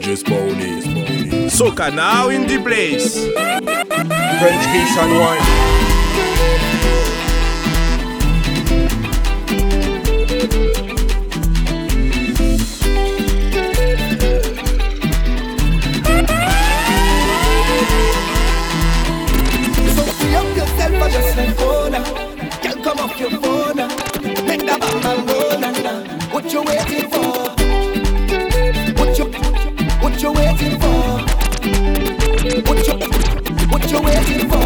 DJ Spawny. Soca now in the place. French peace and wine. Make that Batman go, na-na What you waiting Thank you for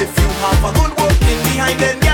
If you have a good working behind, them.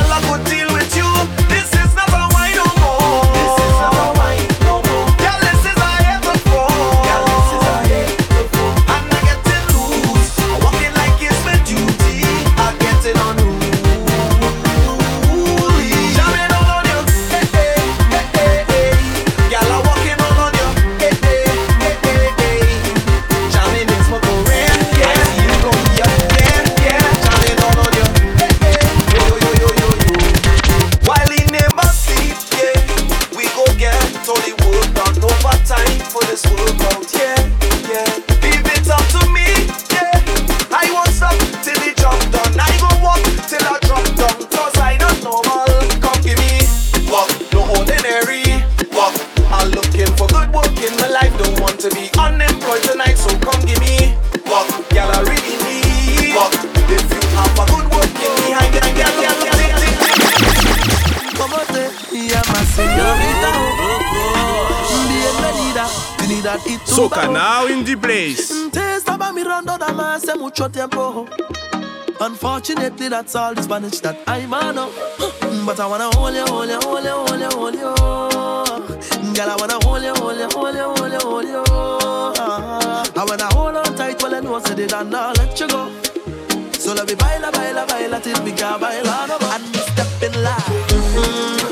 mucho tiempo. Unfortunately, that's all the Spanish that I'm on. But I wanna hold you, hold you, hold you, hold you, hold you. Girl, I wanna hold you, hold you, hold you, hold you, hold you. I wanna hold on tight while I know I said it and I'll let you go. So let me baila, baila, baila till we can baila. And step in line. Mm-hmm.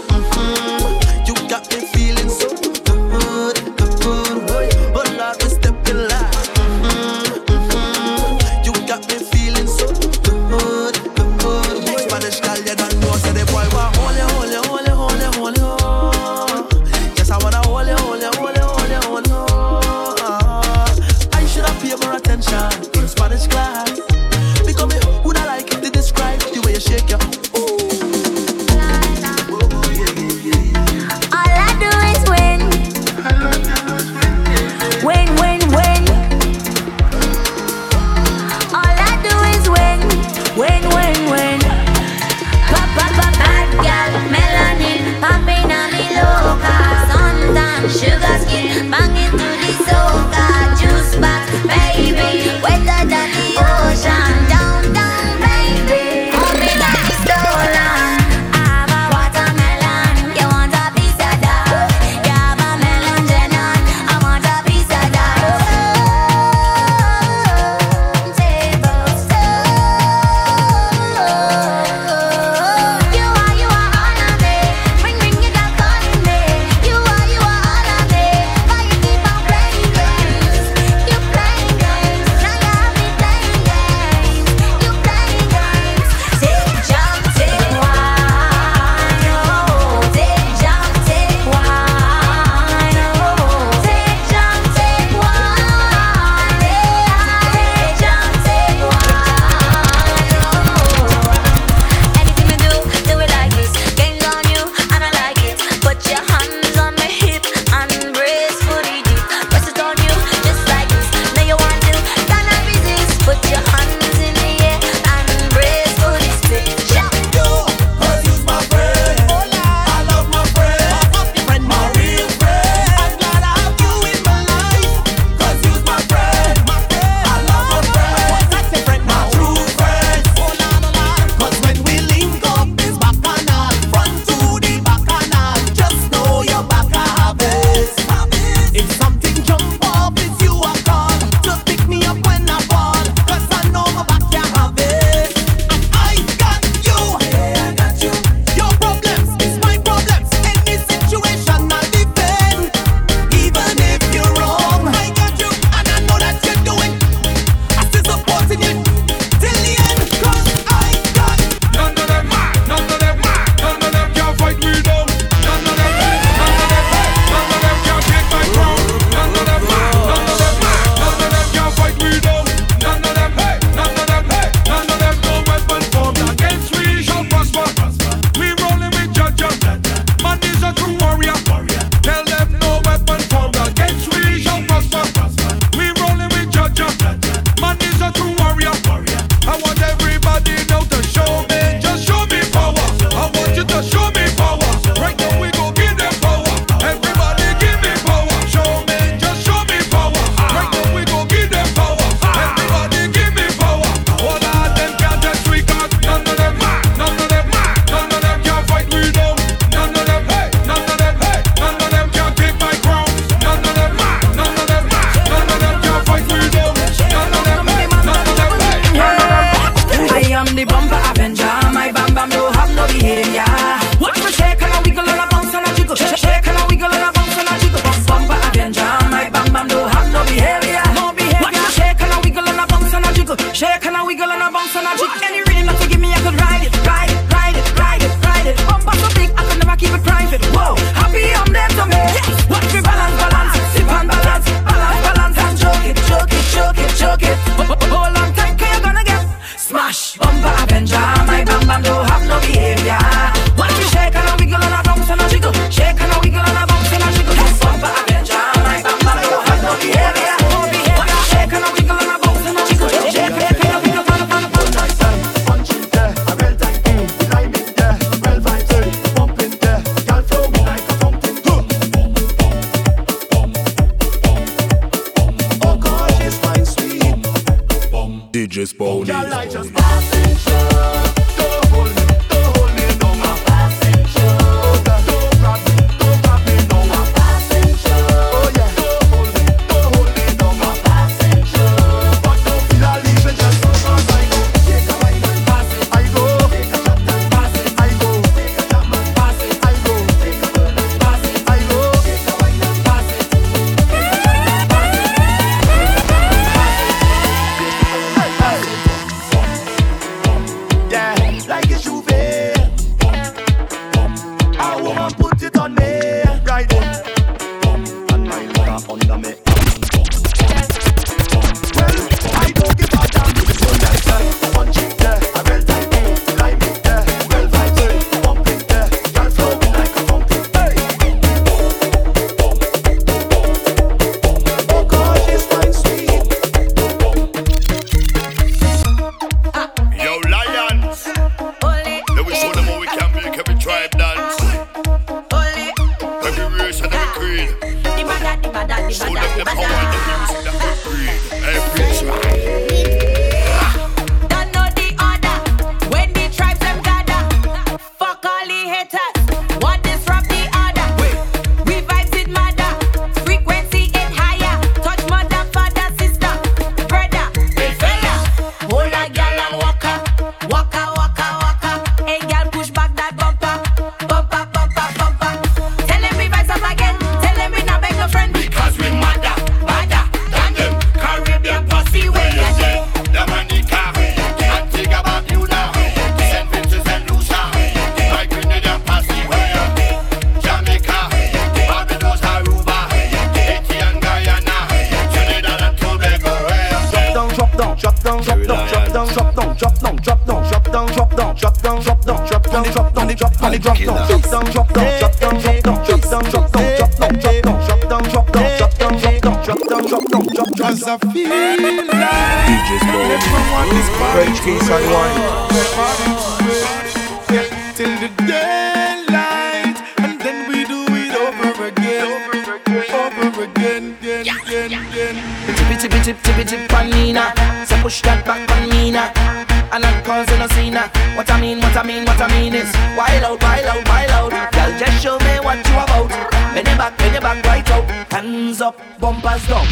this. Wild out, wild out, wild out. Girl, just show me what you about. Bend your back, bend your back right out. Hands up, bumpers down.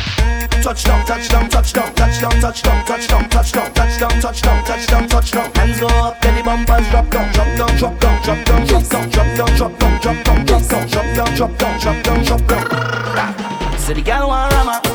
Touch down, touch down, touch down, touch down, touch down, touch down, touch down, touch down, touch down, touch down, touch down. Hands go up, then the bumpers drop down, drop down, drop down, drop down, drop down, drop down, drop down, drop down, drop down, drop down, drop down, drop down, drop down. So the girl want rama.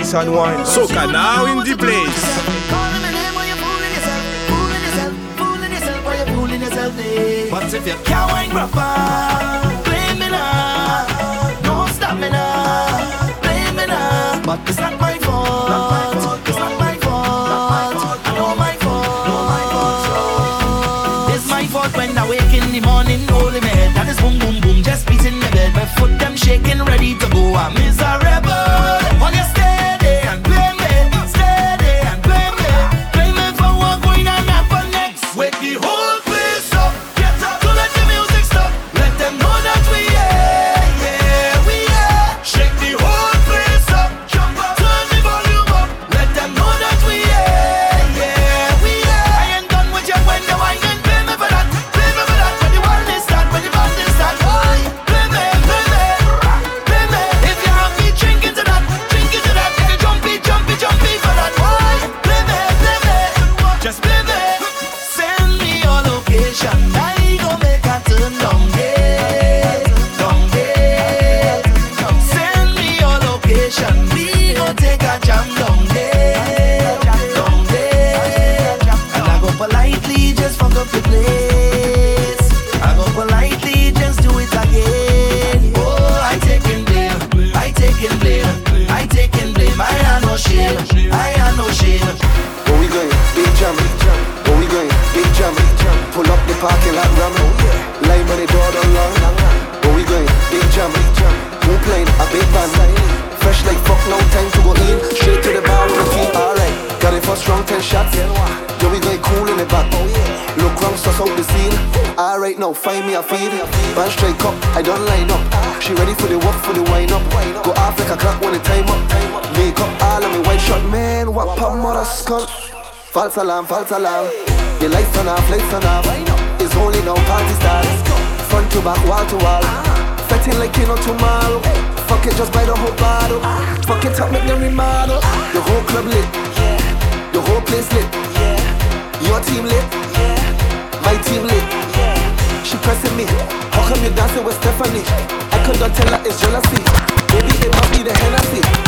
So and wine. Now in the place. But if you can't wine I feed Man straight up, I don't line up. She ready for the walk, for the wine up. Go off like a clock when the time up. Make up all of me white shot. Man, what pop mother skull False alarm, false alarm. The lights turn off, lights turn off. It's only now party stars Front to back, wall to wall. Fetting like you know tomorrow. Fuck it, just buy the whole bottle. Fuck it up, make them remodel. The whole club lit. The whole place lit. Your team lit. My team lit impressing me. How come you dancing with Stephanie? I could not tell her it's jealousy. Maybe it must be the Hennessy.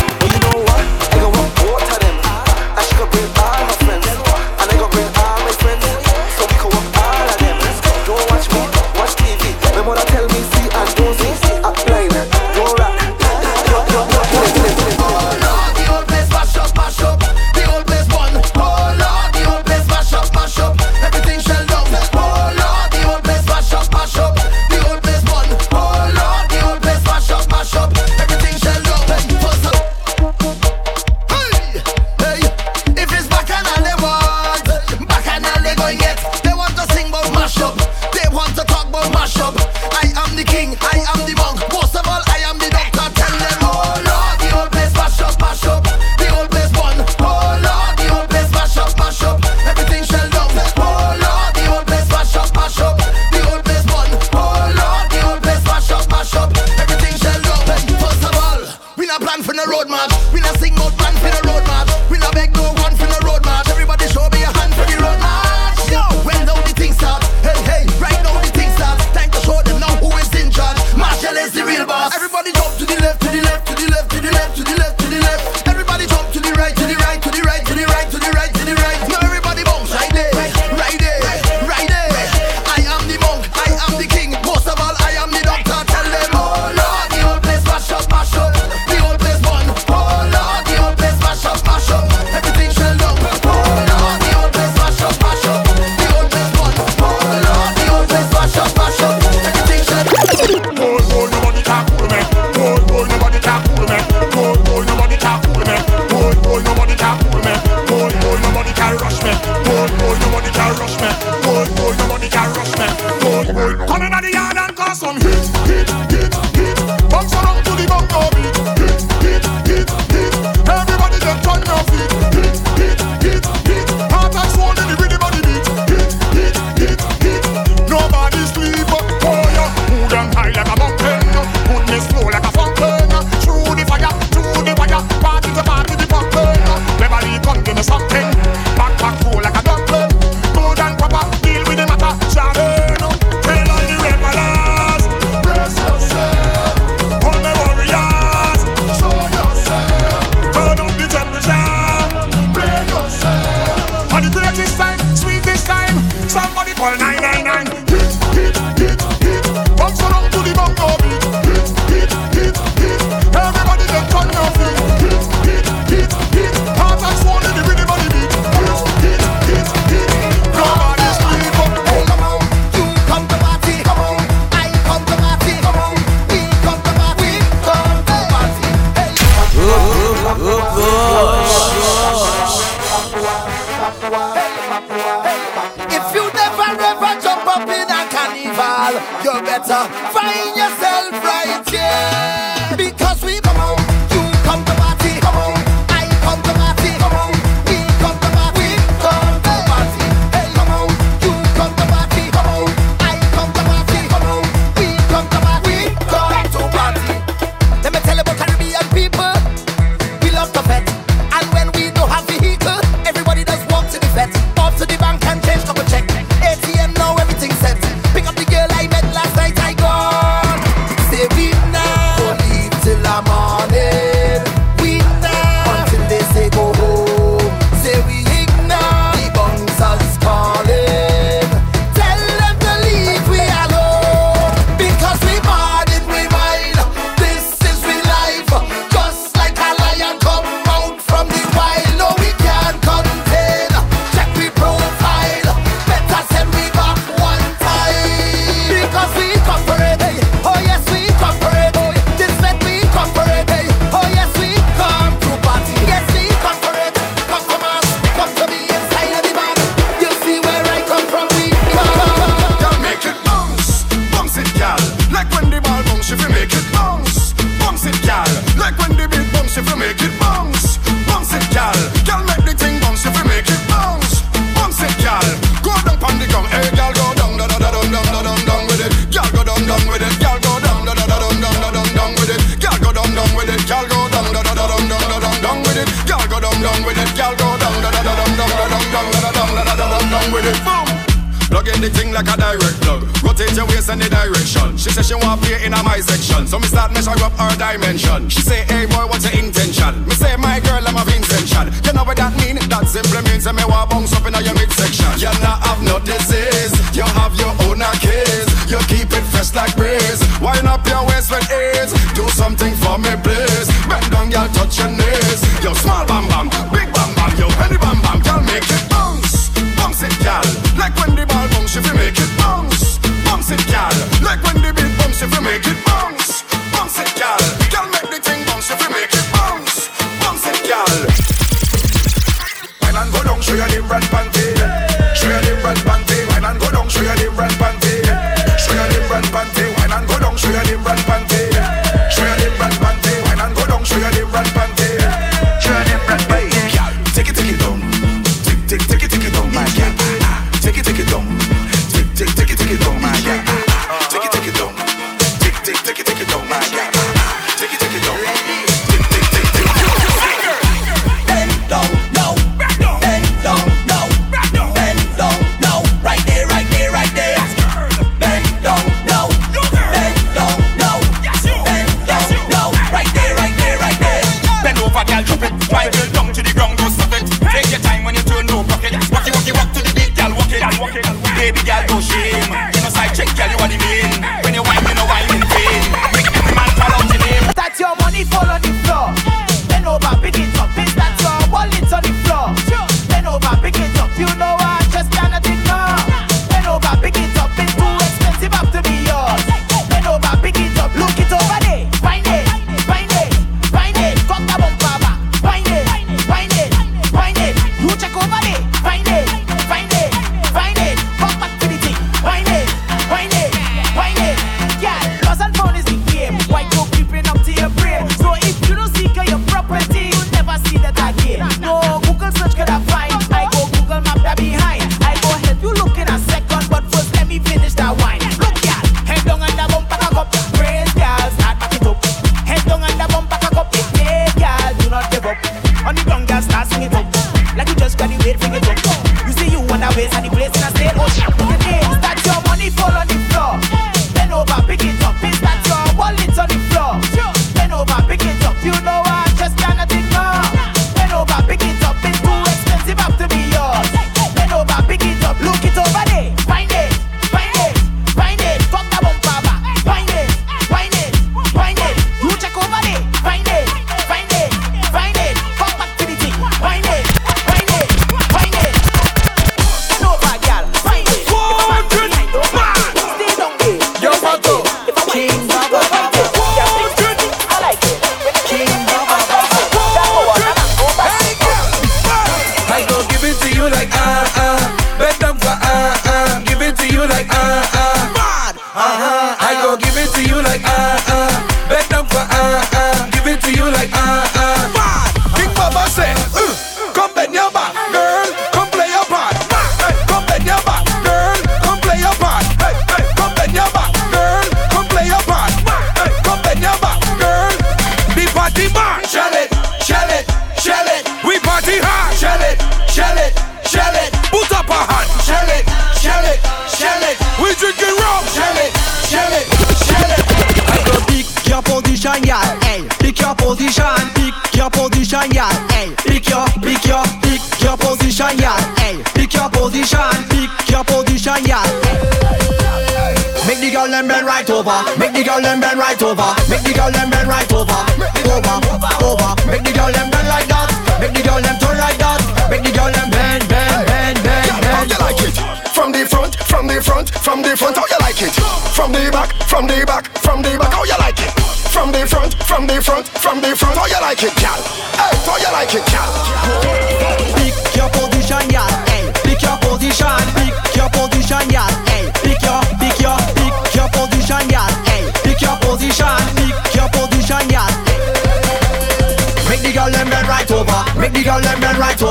attention. So me start measure up her dimension. She say, hey boy, what's your intention? Me say, my girl, I'm a intention. You know what that mean? That simply means that me want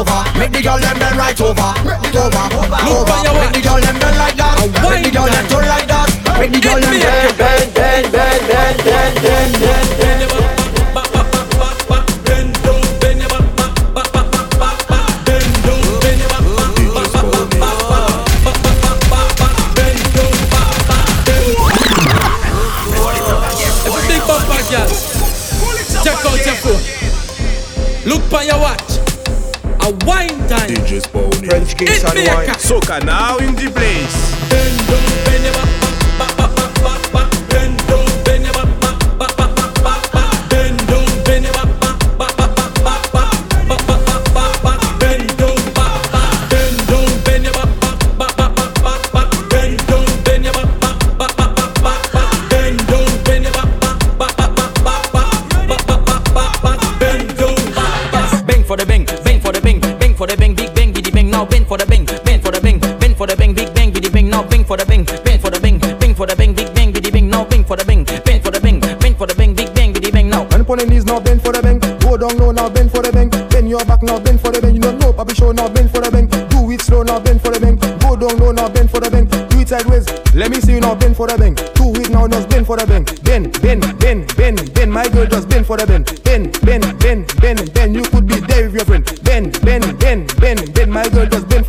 over. Make the girl them bend right over. Over. Over. Make the girl them bend like that. Make the girl them turn like that. Make the girl them bend, bend, bend, bend, bend, bend, bend. Education One. Sou canal Indie Blaze.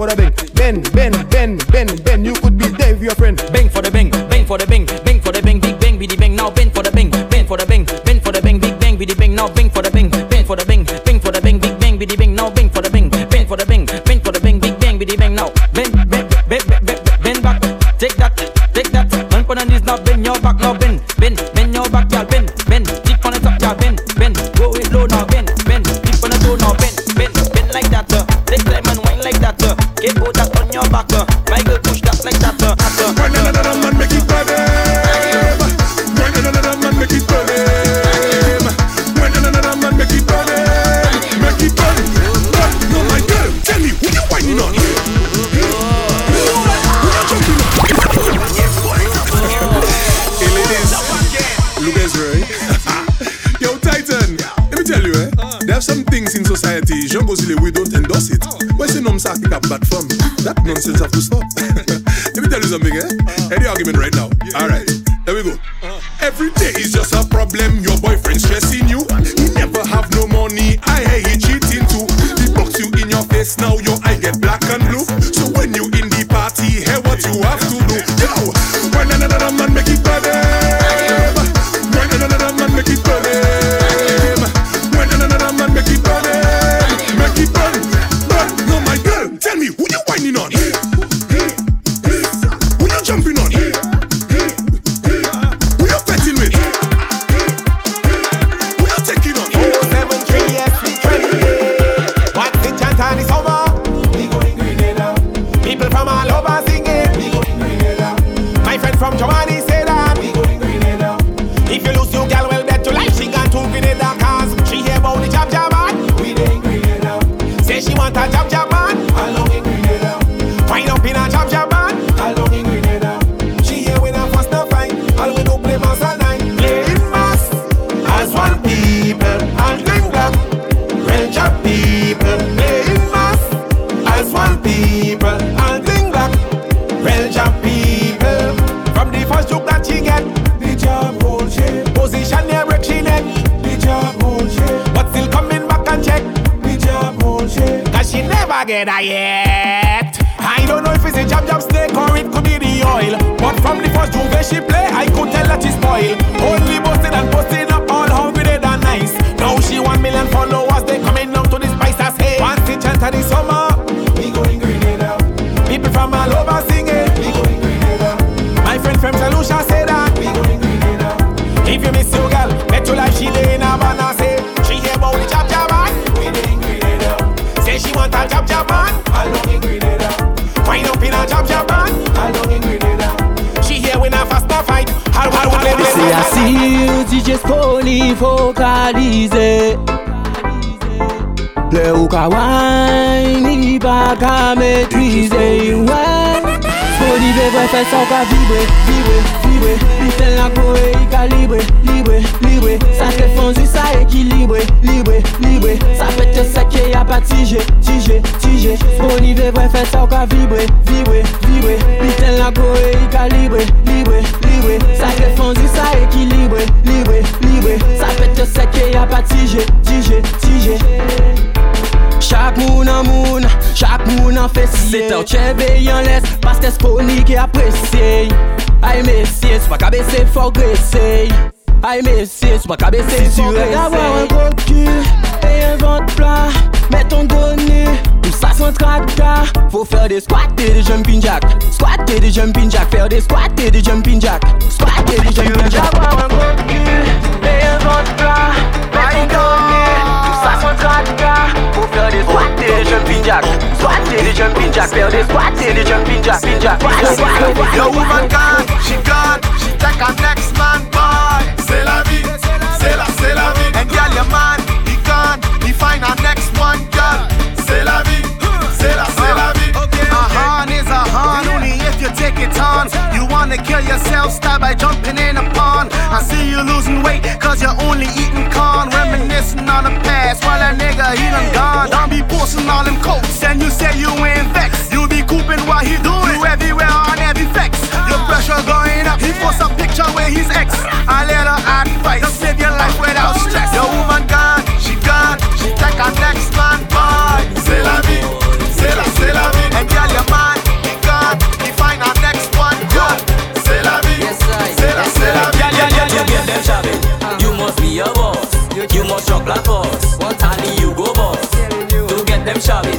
for a bend. Bend, bend, bend, bend, Giovanni together yet. I don't know if it's a jab jab snake or it could be the oil. But from the first J'ouvert she play, I could tell that she's spoiled. Only busted and posted up all hungry dead and nice. Now she one million followers, they coming down to the spice I say. Once the chant of the summer, Si ou di jes poli fokalize. Le ou ka wany ni pa ka metrize Spoli ve vwe fè sa ou ka vibre, vibre, vibre. Li fè la koe i ka libre, libre, libre. Sa se fonzi sa ekilibre, libre, libre. Sa fè te seke ya pa tije, tije, tije. Spoli ve vwe fè sa ou ka vibre, vibre, vibre. Li fè la koe i ka libre, libre. pa tije, tije, tije Chak moun an moun, chak moun an fesye Se ta ou cheve yon les, pas tes poni ki apresye Ay mesye, sou pa kabese for gresye Ay mesye, sou pa kabese for gresye Si tu reg avwa an gro ki, e yon vant pla Met ton doni, tout sa son trakta Fou fer de squat e de jumping jack. Squat e de jumping jack, fer de squat e de jumping jack. Squat e de jumping jack. Si tu reg avwa an gro ki, e yon vant pla Your woman she she take her next man boy. C'est la vie, c'est la, c'est la vie. And girl, your man, he he find her next one girl. C'est la vie, c'est la, c'est la vie. A is a only if you take it on. Wanna kill yourself, start by jumping in a pond. I see you losing weight, cause you're only eating corn. Reminiscing on the past, while that nigga, he done gone. Don't be posting all them coats, and you say you ain't vexed. You be cooping what he doing, you everywhere on every flex. Your pressure going up, he posts a picture where he's ex. I let her advice, just live your life without stress. Your woman gone, she gone, she take her next man boy. C'est la vie, c'est la, c'est la vie. And girl, your man, must be a boss. You must rock like boss. And you go boss. To get them shabby.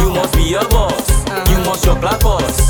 You must be a boss. You must rock like boss.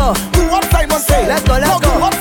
go. Do what Simon say. Let's go, let's no, go.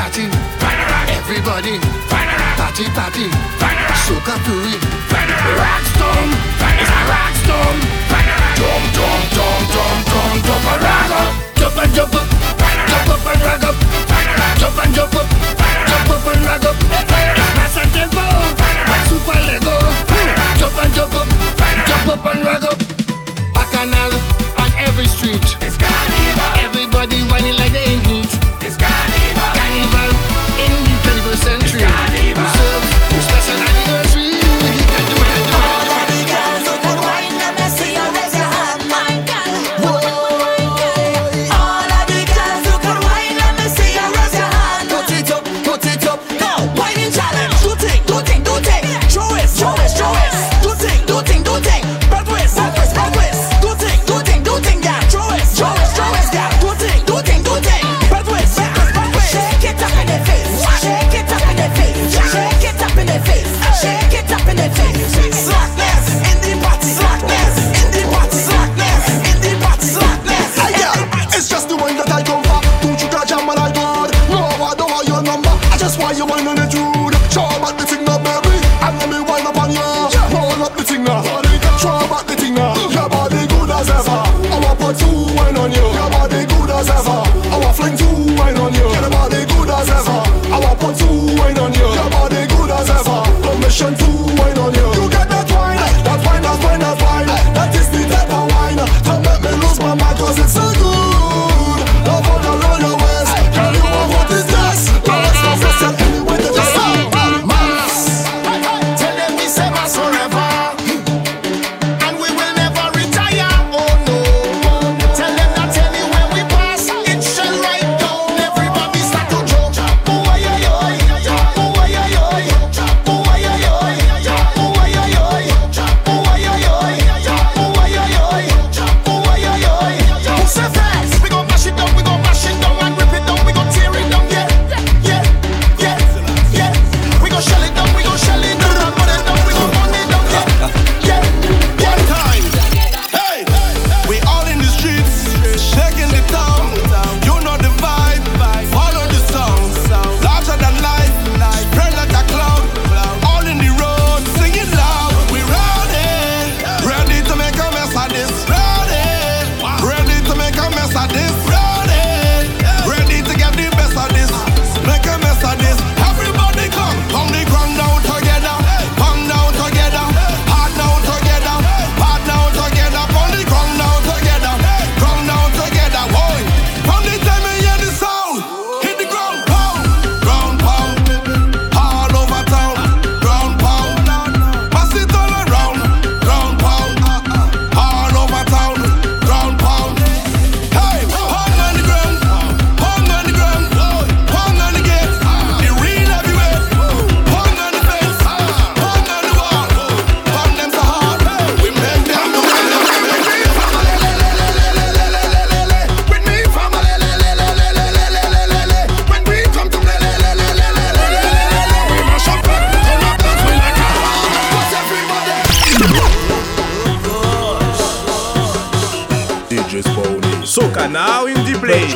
party, everybody, party party, soca fury, rock storm, it's a rock storm, drum drum drum drum drum drum a rock up, jump and jump up, jump up and rock up, jump and jump up, jump up and rock up, pass a tempo, super lego, jump and jump up, jump up and rock up, bacchanal on every street.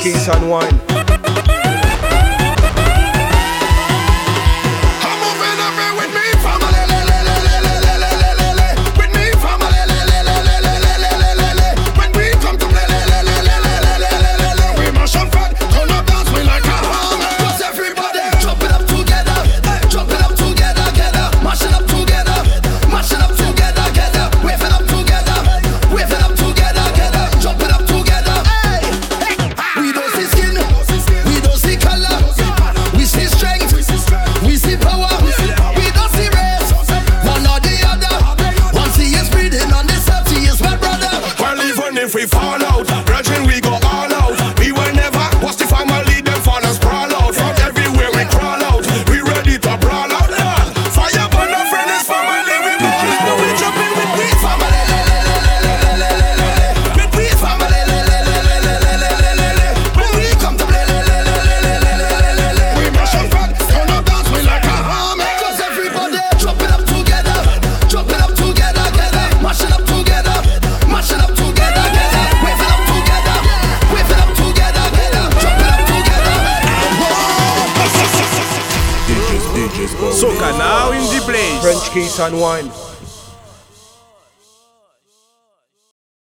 And wine.